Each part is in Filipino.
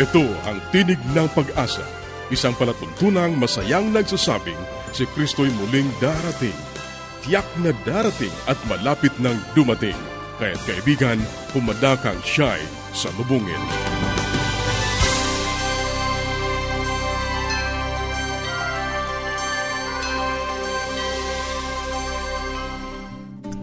Ito ang tinig ng pag-asa, isang palatuntunang masayang nagsasabing si Kristo'y muling darating. Tiyak na darating at malapit nang dumating. Kaya't kaibigan, pumadakang siya'y sa lubungin.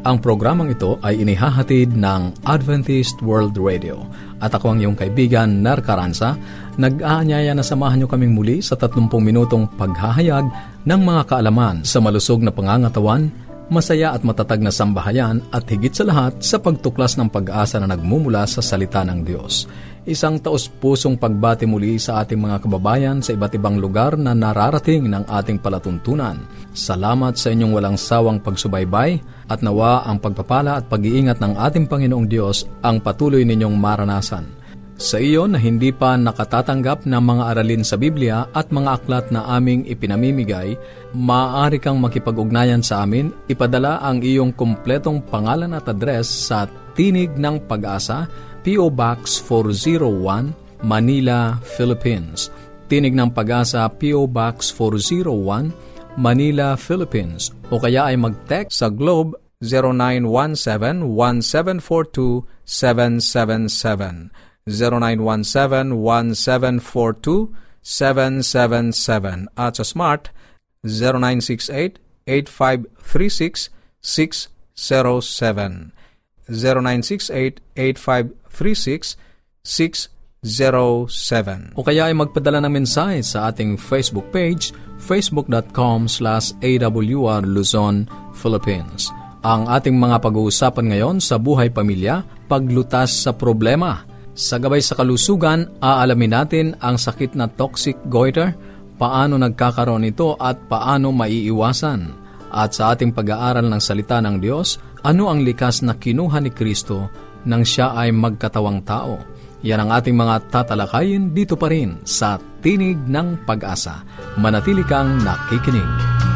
Ang programang ito ay inihahatid ng Adventist World Radio at ako ang iyong kaibigan, Ner Caranza, nag-aanyaya na samahan niyo kaming muli sa 30 minutong paghahayag ng mga kaalaman sa malusog na pangangatawan, masaya at matatag na sambahayan at higit sa lahat sa pagtuklas ng pag-asa na nagmumula sa salita ng Diyos. Isang taos-pusong pagbati muli sa ating mga kababayan sa iba't ibang lugar na nararating ng ating palatuntunan. Salamat sa inyong walang sawang pagsubaybay at nawa ang pagpapala at pag-iingat ng ating Panginoong Diyos ang patuloy ninyong maranasan. Sa iyo na hindi pa nakatatanggap ng mga aralin sa Biblia at mga aklat na aming ipinamimigay, maaari kang makipag-ugnayan sa amin, ipadala ang iyong kumpletong pangalan at address sa Tinig ng Pag-asa, P.O. Box 401, Manila, Philippines. Tinig ng Pag-asa, P.O. Box 401, Manila, Philippines. O kaya ay mag-text sa Globe 0917-1742-777. 0917-1742-777. At sa Smart 0968-8536-607. 0968-8536-607. O kaya ay magpadala ng mensahe sa ating Facebook page, facebook.com slash awr Luzon, Philippines. Ang ating mga pag-uusapan ngayon sa buhay pamilya, paglutas sa problema. Sa gabay sa kalusugan, aalamin natin ang sakit na toxic goiter, paano nagkakaroon ito at paano maiiwasan. At sa ating pag-aaral ng salita ng Diyos, ano ang likas na kinuha ni Kristo nang siya ay magkatawang tao? Yan ang ating mga tatalakayin dito pa rin sa Tinig ng Pag-asa. Manatili kang nakikinig.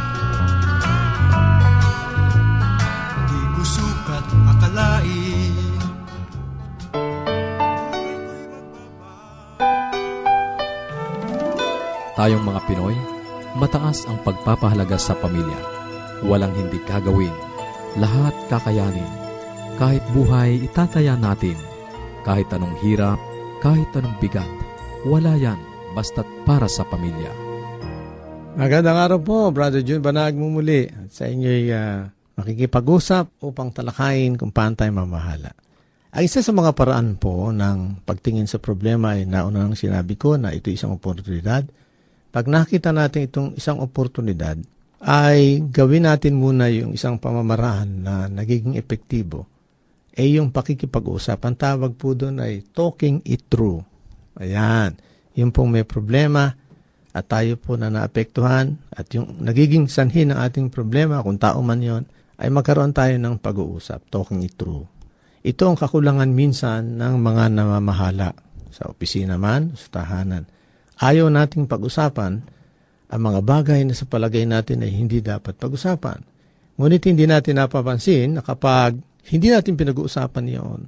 Tayong mga Pinoy, mataas ang pagpapahalaga sa pamilya. Walang hindi gagawin. Lahat kakayanin. Kahit buhay, itataya natin. Kahit anong hirap, kahit anong bigat. Wala yan, basta't para sa pamilya. Magandang araw po, Brother June Banag mo muli at sa inyo'y uh, makikipag-usap upang talakayin kung paano tayo mamahala. Ang isa sa mga paraan po ng pagtingin sa problema ay nauna nang sinabi ko na ito isang oportunidad. Pag nakita natin itong isang oportunidad, ay gawin natin muna yung isang pamamaraan na nagiging epektibo. Eh yung pakikipag-usap, ang tawag po doon ay talking it through. Ayan, yung pong may problema, at tayo po na naapektuhan at yung nagiging sanhi ng ating problema, kung tao man yon, ay magkaroon tayo ng pag-uusap, talking it through. Ito ang kakulangan minsan ng mga namamahala sa opisina man, sa tahanan. Ayaw nating pag-usapan ang mga bagay na sa palagay natin ay hindi dapat pag-usapan. Ngunit hindi natin napapansin na kapag hindi natin pinag-uusapan iyon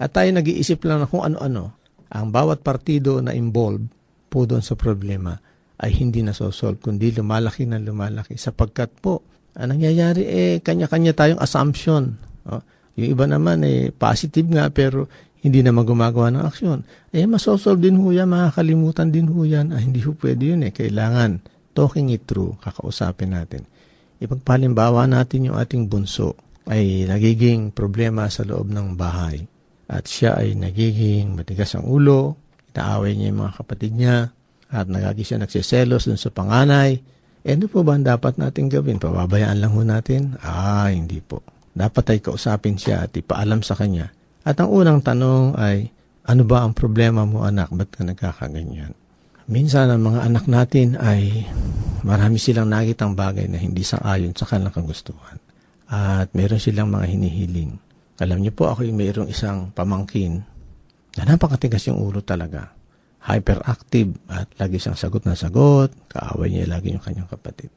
at tayo nag-iisip lang na kung ano-ano, ang bawat partido na involved po doon sa problema ay hindi nasosolve, kundi lumalaki na lumalaki. Sapagkat po, ang nangyayari eh, kanya-kanya tayong assumption. Oh, yung iba naman eh, positive nga pero hindi naman gumagawa ng aksyon. Eh, masosolve din ho yan, makakalimutan din ho yan. Ah, hindi ho pwede yun eh. Kailangan talking it through, kakausapin natin. Ipagpalimbawa natin yung ating bunso ay nagiging problema sa loob ng bahay. At siya ay nagiging matigas ang ulo, inaaway niya yung mga kapatid niya, at nagagi siya nagsiselos dun sa panganay. Eh, ano po ba ang dapat natin gawin? Pababayaan lang ho natin? Ah, hindi po. Dapat ay kausapin siya at ipaalam sa kanya. At ang unang tanong ay, ano ba ang problema mo anak? Ba't ka nagkakaganyan? Minsan ang mga anak natin ay marami silang nakitang bagay na hindi sa ayon sa kanilang kagustuhan. At meron silang mga hinihiling. Alam niyo po, ako yung mayroong isang pamangkin na napakatigas yung ulo talaga hyperactive at lagi siyang sagot na sagot, kaaway niya lagi yung kanyang kapatid.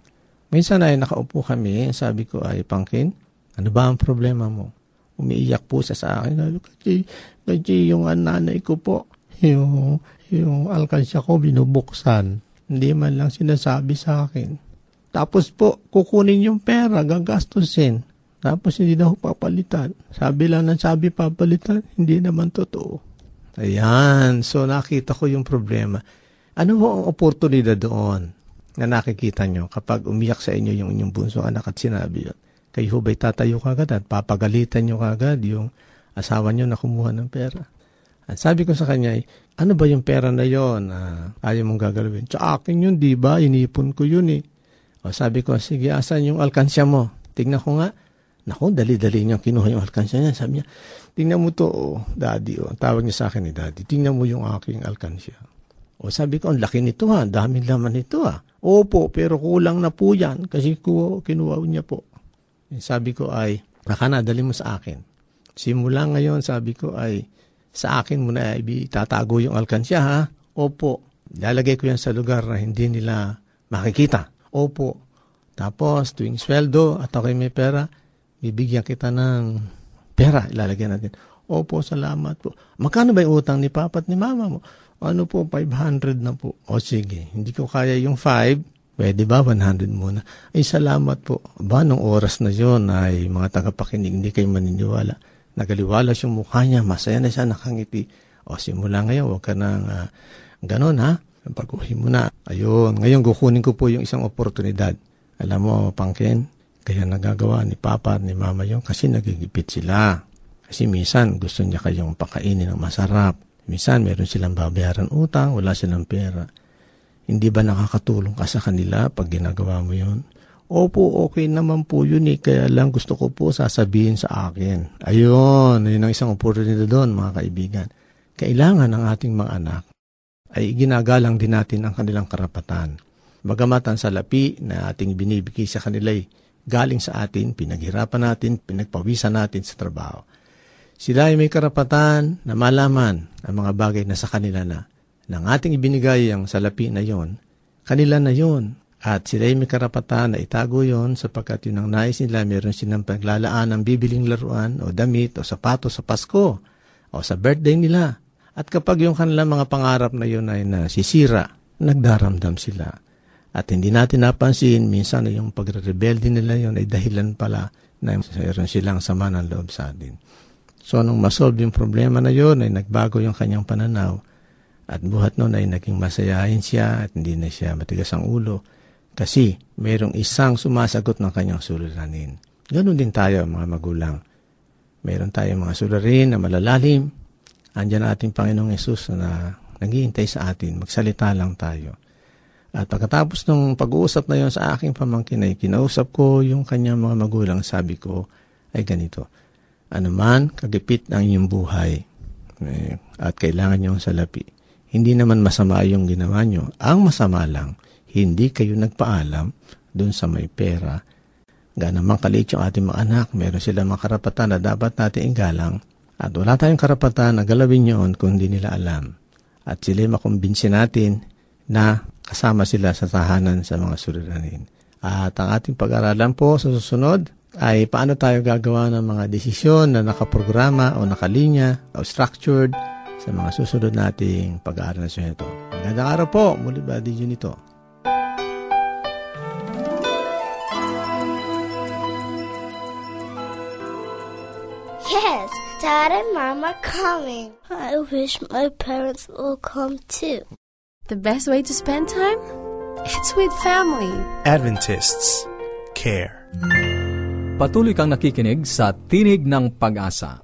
Minsan ay nakaupo kami, sabi ko ay, Pangkin, ano ba ang problema mo? Umiiyak po siya sa akin. Kasi, kasi yung nanay ko po, yung, yung alkansya ko binubuksan. Hindi man lang sinasabi sa akin. Tapos po, kukunin yung pera, gagastusin. Tapos hindi na ho papalitan. Sabi lang ng sabi papalitan, hindi naman totoo. Ayan, so nakita ko yung problema. Ano ho ang oportunidad doon na nakikita nyo kapag umiyak sa inyo yung inyong bunso anak at sinabi yun? Kayo ba'y tatayo kagad at papagalitan nyo kagad yung asawa nyo na kumuha ng pera? At sabi ko sa kanya, ano ba yung pera na yon na ayaw mong gagalawin? Sa akin yun, di ba? Inipon ko yun eh. O sabi ko, sige, asan yung alkansya mo? Tingnan ko nga. Naku, dali-dali niya kinuha yung alkansya niya. Sabi niya, tingnan mo to, oh, daddy. Oh. Ang tawag niya sa akin ni daddy, tingnan mo yung aking alkansya. O sabi ko, ang laki nito ha, daming laman nito ha. Opo, pero kulang na po yan kasi kinuha niya po. Sabi ko ay, baka nadali mo sa akin. Simula ngayon, sabi ko ay, sa akin mo na itatago yung alkansya ha. Opo, lalagay ko yan sa lugar na hindi nila makikita. Opo. Tapos, tuwing sweldo at ako'y may pera, bibigyan kita ng pera, ilalagyan natin. Opo, salamat po. Magkano ba yung utang ni papa at ni mama mo? Ano po, 500 na po. O sige, hindi ko kaya yung 5, pwede ba 100 muna? Ay, salamat po. Ba, nung oras na yon ay mga tagapakinig, hindi kayo maniniwala. Nagaliwalas yung mukha niya, masaya na siya, nakangiti. O simula ngayon, huwag ka nang uh, ganun ha. Pag-uwi mo na. Ayun, ngayon kukunin ko po yung isang oportunidad. Alam mo, Pangkin, kaya nagagawa ni Papa at ni Mama yung kasi nagigipit sila. Kasi minsan gusto niya kayong pakainin ng masarap. Minsan meron silang babayaran utang, wala silang pera. Hindi ba nakakatulong ka sa kanila pag ginagawa mo yun? Opo, okay naman po yun eh. Kaya lang gusto ko po sasabihin sa akin. Ayun, yun ang isang oportunidad doon mga kaibigan. Kailangan ng ating mga anak ay ginagalang din natin ang kanilang karapatan. Bagamat ang salapi na ating binibigay sa kanila ay galing sa atin, pinaghirapan natin, pinagpawisan natin sa trabaho. Sila ay may karapatan na malaman ang mga bagay na sa kanila na. Nang ating ibinigay ang salapi na yon, kanila na yon. At sila ay may karapatan na itago yon sapagkat yun ang nais nila, meron silang paglalaan ng bibiling laruan o damit o sapatos sa Pasko o sa birthday nila. At kapag yung kanilang mga pangarap na yun ay nasisira, nagdaramdam sila. At hindi natin napansin, minsan na yung pagre-rebelde nila yun ay dahilan pala na mayroon silang sama ng loob sa atin. So, nung masolve yung problema na yun, ay nagbago yung kanyang pananaw. At buhat nun ay naging masayahin siya at hindi na siya matigas ang ulo. Kasi mayroong isang sumasagot ng kanyang suliranin. Ganon din tayo mga magulang. Mayroon tayong mga suliranin na malalalim. Andiyan ating Panginoong Yesus na naghihintay sa atin. Magsalita lang tayo. At pagkatapos ng pag-uusap na yon sa aking pamangkin ay kinausap ko yung kanyang mga magulang. Sabi ko ay ganito, ano man kagipit ang inyong buhay eh, at kailangan nyo salapi. Hindi naman masama yung ginawa nyo. Ang masama lang, hindi kayo nagpaalam dun sa may pera. Ganamang kalit yung ating mga anak, meron silang mga karapatan na dapat natin igalang at wala tayong karapatan na galawin yun kung hindi nila alam. At sila makumbinsi natin na kasama sila sa tahanan sa mga suliranin. At ang ating pag-aralan po sa susunod ay paano tayo gagawa ng mga desisyon na nakaprograma o nakalinya o structured sa mga susunod nating pag-aaral sa ito. Magandang araw po, muli ba din yun ito? Yes, Dad and Mom are coming. I wish my parents will come too. The best way to spend time? It's with family. Adventists care. Patuloy kang nakikinig sa Tinig ng Pag-asa.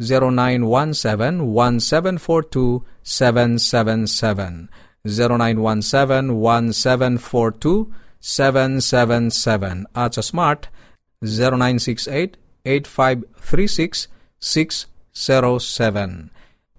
0917-1742-777. 0917-1742-777 at sa Smart 0968 8536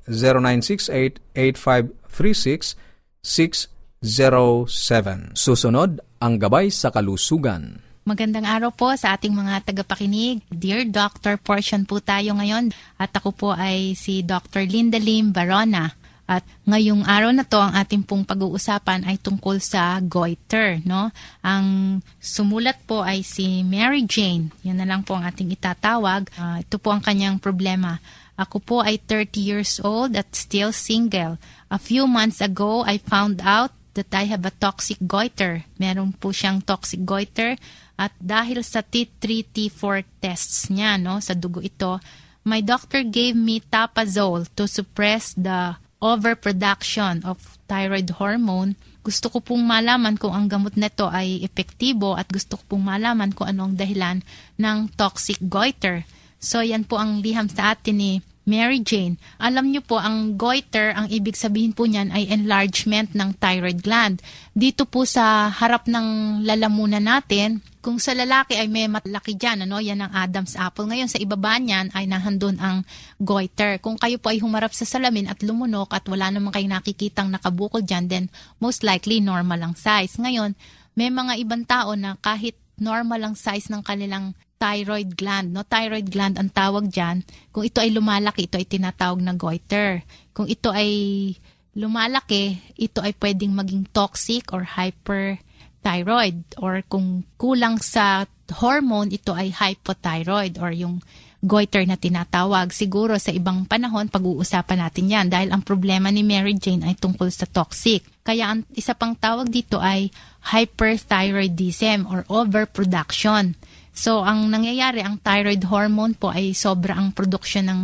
0968-8536-607. Susunod, ang gabay sa kalusugan. Magandang araw po sa ating mga tagapakinig. Dear Doctor, portion po tayo ngayon. At ako po ay si Dr. Linda Lim Barona. At ngayong araw na to, ang ating pong pag-uusapan ay tungkol sa goiter. No? Ang sumulat po ay si Mary Jane. Yan na lang po ang ating itatawag. Ah, ito po ang kanyang problema. Ako po ay 30 years old at still single. A few months ago, I found out that I have a toxic goiter. Meron po siyang toxic goiter at dahil sa T3, T4 tests niya no, sa dugo ito, my doctor gave me tapazole to suppress the overproduction of thyroid hormone. Gusto ko pong malaman kung ang gamot na ito ay epektibo at gusto ko pong malaman kung anong dahilan ng toxic goiter. So yan po ang liham sa atin ni Mary Jane. Alam niyo po, ang goiter, ang ibig sabihin po niyan ay enlargement ng thyroid gland. Dito po sa harap ng lalamunan natin, kung sa lalaki ay may malaki dyan, ano, yan ang Adam's apple. Ngayon, sa ibaba niyan ay nahandun ang goiter. Kung kayo po ay humarap sa salamin at lumunok at wala namang kayo nakikitang nakabukol dyan, then most likely normal ang size. Ngayon, may mga ibang tao na kahit normal ang size ng kanilang thyroid gland. No? Thyroid gland ang tawag dyan. Kung ito ay lumalaki, ito ay tinatawag na goiter. Kung ito ay lumalaki, ito ay pwedeng maging toxic or hyperthyroid. Or kung kulang sa hormone, ito ay hypothyroid or yung goiter na tinatawag. Siguro sa ibang panahon, pag-uusapan natin yan dahil ang problema ni Mary Jane ay tungkol sa toxic. Kaya ang isa pang tawag dito ay hyperthyroidism or overproduction. So, ang nangyayari, ang thyroid hormone po ay sobra ang production ng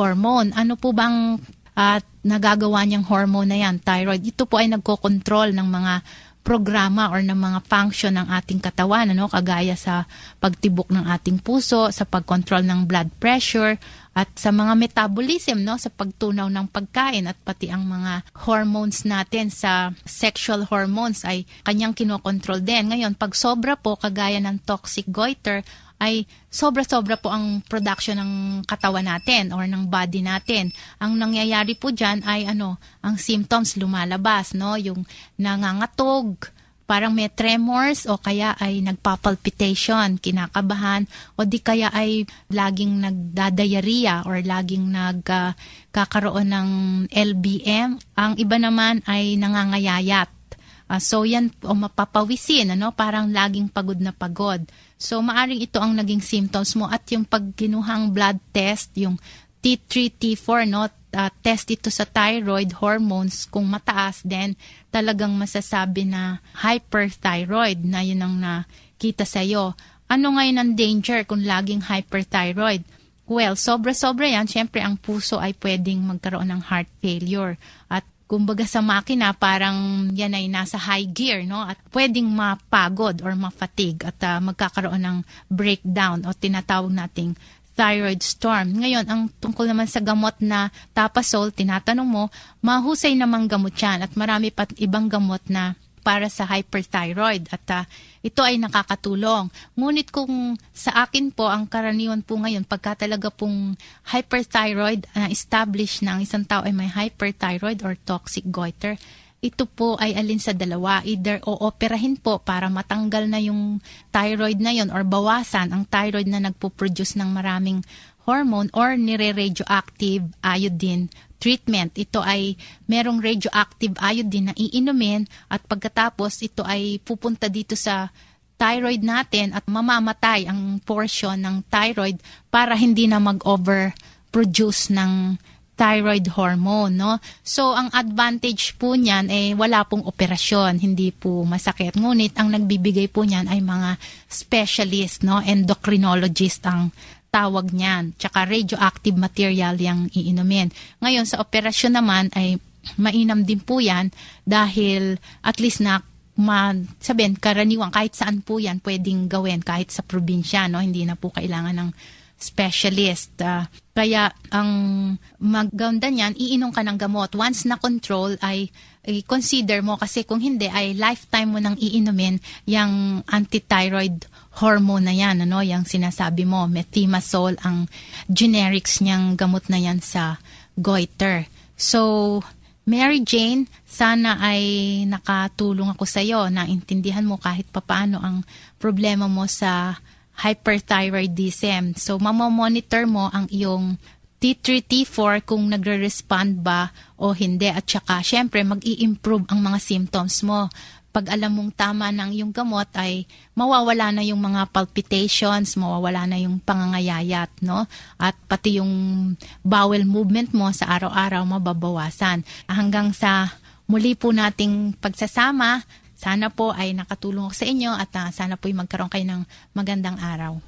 hormone. Ano po bang at nagagawa niyang hormone na yan, thyroid? Ito po ay nagko-control ng mga programa or ng mga function ng ating katawan, ano, kagaya sa pagtibok ng ating puso, sa pagkontrol ng blood pressure, at sa mga metabolism, no, sa pagtunaw ng pagkain at pati ang mga hormones natin sa sexual hormones ay kanyang kinokontrol din. Ngayon, pag sobra po, kagaya ng toxic goiter, ay sobra-sobra po ang production ng katawan natin or ng body natin. Ang nangyayari po diyan ay ano, ang symptoms lumalabas, no? Yung nangangatog, parang may tremors o kaya ay nagpapalpitation, kinakabahan o di kaya ay laging nagdadayariya or laging nagkakaroon uh, ng LBM. Ang iba naman ay nangangayayat. Uh, so yan o mapapawisin, ano? parang laging pagod na pagod. So, maaring ito ang naging symptoms mo at yung pagginuhang blood test, yung T3, T4, no? Uh, test ito sa thyroid hormones. Kung mataas, then talagang masasabi na hyperthyroid na yun ang nakita sa'yo. Ano ngayon ang danger kung laging hyperthyroid? Well, sobra-sobra yan. Siyempre, ang puso ay pwedeng magkaroon ng heart failure. At kumbaga sa makina, parang yan ay nasa high gear, no? At pwedeng mapagod or mafatig at uh, magkakaroon ng breakdown o tinatawag nating thyroid storm. Ngayon, ang tungkol naman sa gamot na tapasol, tinatanong mo, mahusay namang gamot yan at marami pa ibang gamot na para sa hyperthyroid at uh, ito ay nakakatulong. Ngunit kung sa akin po, ang karaniwan po ngayon, pagka talaga pong hyperthyroid uh, establish na ang isang tao ay may hyperthyroid or toxic goiter, ito po ay alin sa dalawa. Either o operahin po para matanggal na yung thyroid na yon or bawasan ang thyroid na nagpo-produce ng maraming hormone or nire-radioactive iodine treatment. Ito ay merong radioactive iodine na iinumin at pagkatapos ito ay pupunta dito sa thyroid natin at mamamatay ang portion ng thyroid para hindi na mag-overproduce ng thyroid hormone, no? So, ang advantage po niyan eh wala pong operasyon, hindi po masakit. Ngunit ang nagbibigay po niyan ay mga specialist, no? Endocrinologist ang tawag niyan. Tsaka radioactive material yung iinumin. Ngayon, sa operasyon naman ay mainam din po yan dahil at least na ma, sabihin, karaniwan, kahit saan po yan pwedeng gawin, kahit sa probinsya, no? hindi na po kailangan ng specialist. Uh, kaya ang maganda niyan, iinom ka ng gamot. Once na control ay i-consider mo kasi kung hindi ay lifetime mo nang iinumin yung anti-thyroid hormone na yan, ano, yung sinasabi mo, methimazole, ang generics niyang gamot na yan sa goiter. So, Mary Jane, sana ay nakatulong ako sa iyo na intindihan mo kahit papaano ang problema mo sa hyperthyroidism. So, mamamonitor mo ang iyong T3, T4 kung nagre-respond ba o hindi. At saka, syempre, mag-i-improve ang mga symptoms mo. Pag alam mong tama ng yung gamot ay mawawala na yung mga palpitations, mawawala na yung pangangayayat, no? At pati yung bowel movement mo sa araw-araw mababawasan. Hanggang sa muli po nating pagsasama, sana po ay nakatulong sa inyo at uh, sana po ay magkaroon kayo ng magandang araw.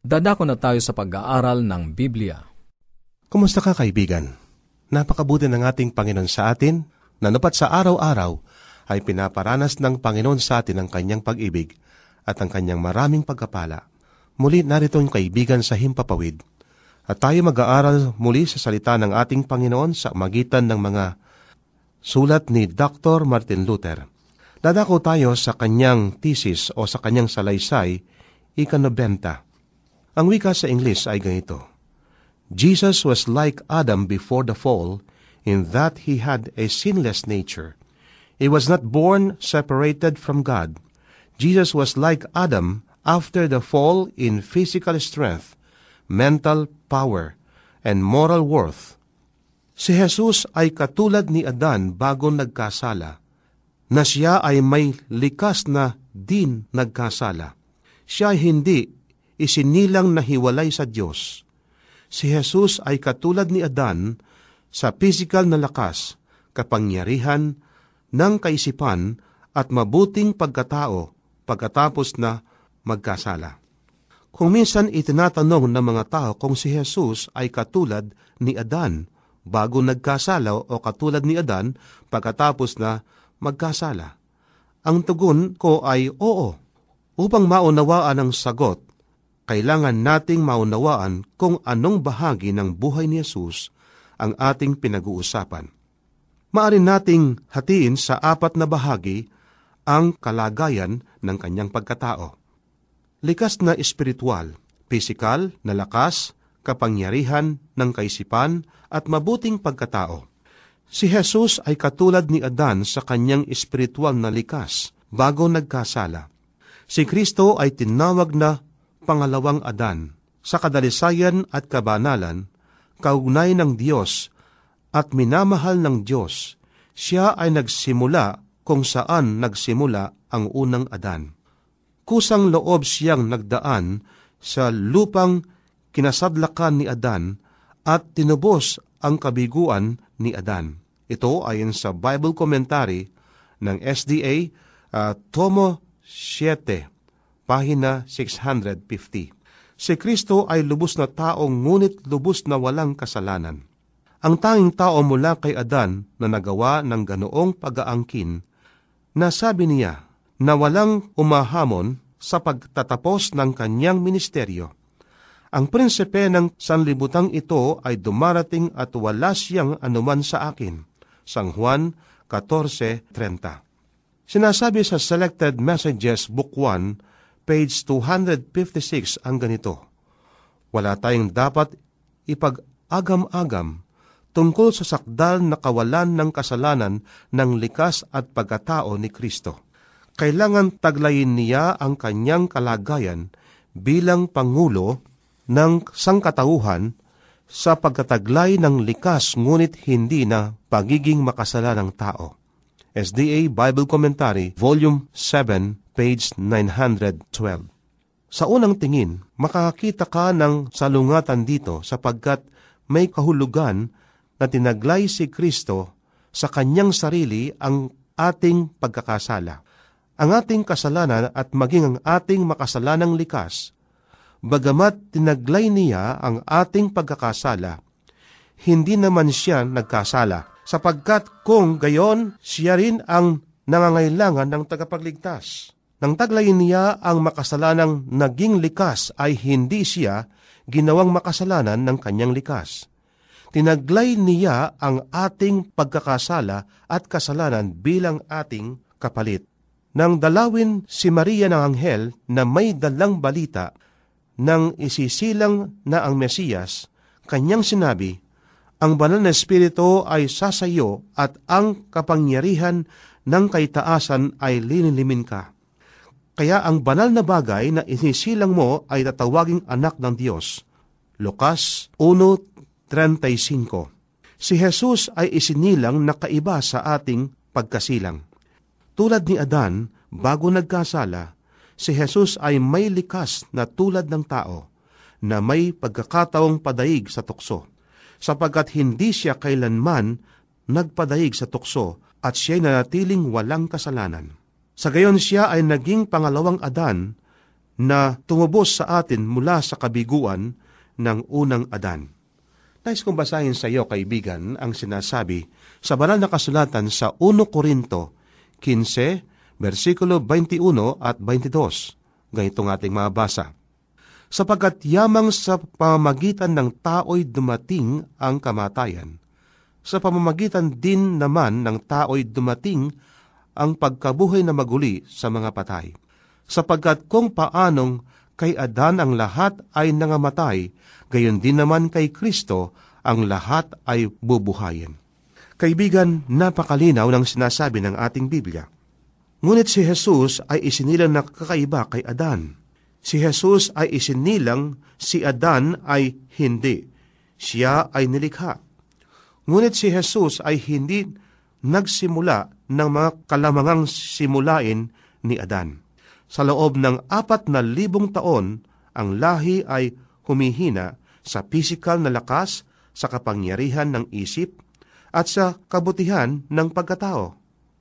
Dadako na tayo sa pag-aaral ng Biblia. Kumusta ka kaibigan? Napakabuti ng ating Panginoon sa atin, na napat sa araw-araw ay pinaparanas ng Panginoon sa atin ang kanyang pag-ibig at ang kanyang maraming pagkapala. Muli narito yung kaibigan sa Himpapawid. At tayo mag-aaral muli sa salita ng ating Panginoon sa magitan ng mga sulat ni Dr. Martin Luther. Dadako tayo sa kanyang thesis o sa kanyang salaysay, ikanobenta. Ang wika sa English ay ganito, Jesus was like Adam before the fall in that he had a sinless nature. He was not born separated from God. Jesus was like Adam after the fall in physical strength, mental power, and moral worth. Si Jesus ay katulad ni Adan bago nagkasala, na siya ay may likas na din nagkasala. Siya ay hindi isinilang na hiwalay sa Diyos. Si Jesus ay katulad ni Adan sa physical na lakas, kapangyarihan, ng kaisipan at mabuting pagkatao pagkatapos na magkasala. Kung minsan itinatanong ng mga tao kung si Jesus ay katulad ni Adan bago nagkasala o katulad ni Adan pagkatapos na magkasala. Ang tugon ko ay oo. Upang maunawaan ang sagot, kailangan nating maunawaan kung anong bahagi ng buhay ni Jesus ang ating pinag-uusapan. Maaari nating hatiin sa apat na bahagi ang kalagayan ng kanyang pagkatao. Likas na espiritual, pisikal na lakas, kapangyarihan ng kaisipan at mabuting pagkatao. Si Jesus ay katulad ni Adan sa kanyang espiritual na likas bago nagkasala. Si Kristo ay tinawag na pangalawang Adan, sa kadalisayan at kabanalan, kaugnay ng Diyos at minamahal ng Diyos, siya ay nagsimula kung saan nagsimula ang unang Adan. Kusang loob siyang nagdaan sa lupang kinasadlakan ni Adan at tinubos ang kabiguan ni Adan. Ito ayon sa Bible Commentary ng SDA uh, Tomo 7, pahina 650. Si Kristo ay lubos na taong ngunit lubos na walang kasalanan. Ang tanging tao mula kay Adan na nagawa ng ganoong pag-aangkin, na sabi niya na walang umahamon sa pagtatapos ng kanyang ministeryo. Ang prinsipe ng sanlibutang ito ay dumarating at wala siyang anuman sa akin. Sang Juan 14.30 Sinasabi sa Selected Messages Book 1 page 256 ang ganito, Wala tayong dapat agam-agam tungkol sa sakdal na kawalan ng kasalanan ng likas at pagkatao ni Kristo. Kailangan taglayin niya ang kanyang kalagayan bilang Pangulo ng sangkatauhan sa pagkataglay ng likas ngunit hindi na pagiging makasalanang tao. SDA Bible Commentary, Volume 7, page 912. Sa unang tingin, makakakita ka ng salungatan dito sapagkat may kahulugan na tinaglay si Kristo sa kanyang sarili ang ating pagkakasala. Ang ating kasalanan at maging ang ating makasalanang likas, bagamat tinaglay niya ang ating pagkakasala, hindi naman siya nagkasala, sapagkat kung gayon, siya rin ang nangangailangan ng tagapagligtas. Nang taglayin niya ang makasalanang naging likas ay hindi siya ginawang makasalanan ng kanyang likas. Tinaglay niya ang ating pagkakasala at kasalanan bilang ating kapalit. Nang dalawin si Maria ng Anghel na may dalang balita nang isisilang na ang Mesiyas, kanyang sinabi, Ang banal na Espiritu ay sasayo at ang kapangyarihan ng kaitaasan ay linilimin ka. Kaya ang banal na bagay na inisilang mo ay tatawaging anak ng Diyos. Lukas 1.35 Si Jesus ay isinilang na kaiba sa ating pagkasilang. Tulad ni Adan, bago nagkasala, si Jesus ay may likas na tulad ng tao, na may pagkakataong padaig sa tukso, sapagkat hindi siya kailanman nagpadaig sa tukso at siya'y nanatiling walang kasalanan. Sa gayon siya ay naging pangalawang Adan na tumubos sa atin mula sa kabiguan ng unang Adan. Nais kong basahin sa iyo, kaibigan, ang sinasabi sa banal na kasulatan sa 1 Korinto 15, versikulo 21 at 22. Ganitong ating mabasa. Sapagkat yamang sa pamamagitan ng tao'y dumating ang kamatayan, sa pamamagitan din naman ng tao'y dumating ang pagkabuhay na maguli sa mga patay. Sapagkat kung paanong kay Adan ang lahat ay nangamatay, gayon din naman kay Kristo ang lahat ay bubuhayin. Kaibigan, napakalinaw ng sinasabi ng ating Biblia. Ngunit si Jesus ay isinilang na kakaiba kay Adan. Si Jesus ay isinilang, si Adan ay hindi. Siya ay nilikha. Ngunit si Jesus ay hindi nagsimula ng mga kalamangang simulain ni Adan. Sa loob ng apat na libong taon, ang lahi ay humihina sa pisikal na lakas, sa kapangyarihan ng isip, at sa kabutihan ng pagkatao.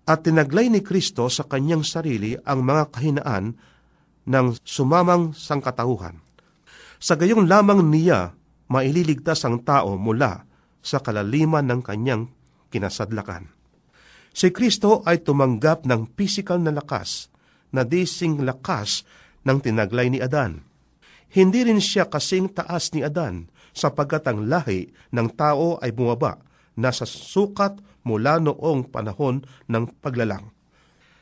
At tinaglay ni Kristo sa kanyang sarili ang mga kahinaan ng sumamang sangkatauhan. Sa gayong lamang niya, maililigtas ang tao mula sa kalaliman ng kanyang kinasadlakan. Si Kristo ay tumanggap ng pisikal na lakas na dising lakas ng tinaglay ni Adan. Hindi rin siya kasing taas ni Adan sapagkat ang lahi ng tao ay bumaba na sa sukat mula noong panahon ng paglalang.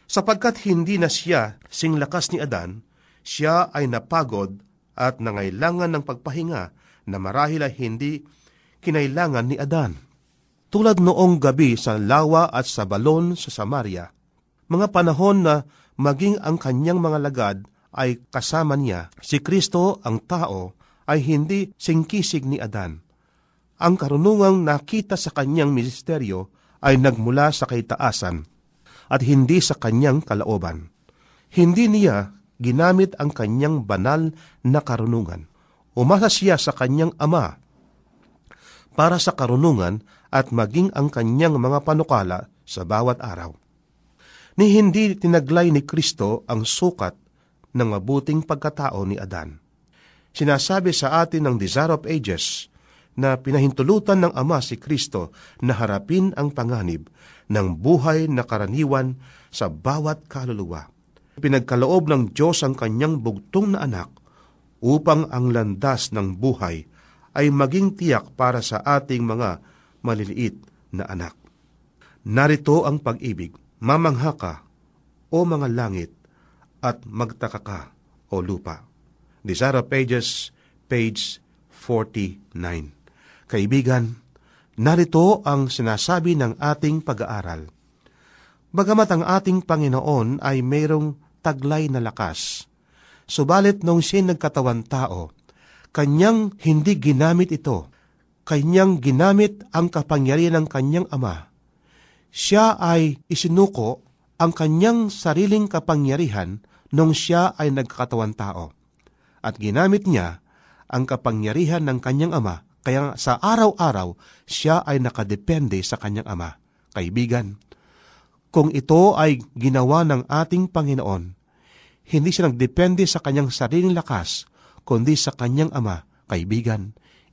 Sapagkat hindi na siya sing lakas ni Adan, siya ay napagod at nangailangan ng pagpahinga na marahil ay hindi kinailangan ni Adan. Tulad noong gabi sa lawa at sa balon sa Samaria, mga panahon na maging ang kanyang mga lagad ay kasama niya, si Kristo ang tao ay hindi singkisig ni Adan. Ang karunungang nakita sa kanyang ministeryo ay nagmula sa kaitaasan at hindi sa kanyang kalaoban. Hindi niya ginamit ang kanyang banal na karunungan. Umasa siya sa kanyang ama para sa karunungan at maging ang kanyang mga panukala sa bawat araw. Ni hindi tinaglay ni Kristo ang sukat ng mabuting pagkatao ni Adan. Sinasabi sa atin ng Desire of Ages na pinahintulutan ng Ama si Kristo na harapin ang panganib ng buhay na karaniwan sa bawat kaluluwa. Pinagkaloob ng Diyos ang kanyang bugtong na anak upang ang landas ng buhay ay maging tiyak para sa ating mga maliliit na anak. Narito ang pag-ibig, mamangha ka, o mga langit, at magtaka ka, o lupa. Desire Pages, page 49. Kaibigan, narito ang sinasabi ng ating pag-aaral. Bagamat ang ating Panginoon ay mayroong taglay na lakas, subalit nung siya nagkatawan tao, kanyang hindi ginamit ito, kanyang ginamit ang kapangyarihan ng kanyang ama. Siya ay isinuko ang kanyang sariling kapangyarihan nung siya ay nagkatawan tao. At ginamit niya ang kapangyarihan ng kanyang ama, kaya sa araw-araw siya ay nakadepende sa kanyang ama. Kaibigan, kung ito ay ginawa ng ating Panginoon, hindi siya nagdepende sa kanyang sariling lakas, kundi sa kanyang ama, kaibigan,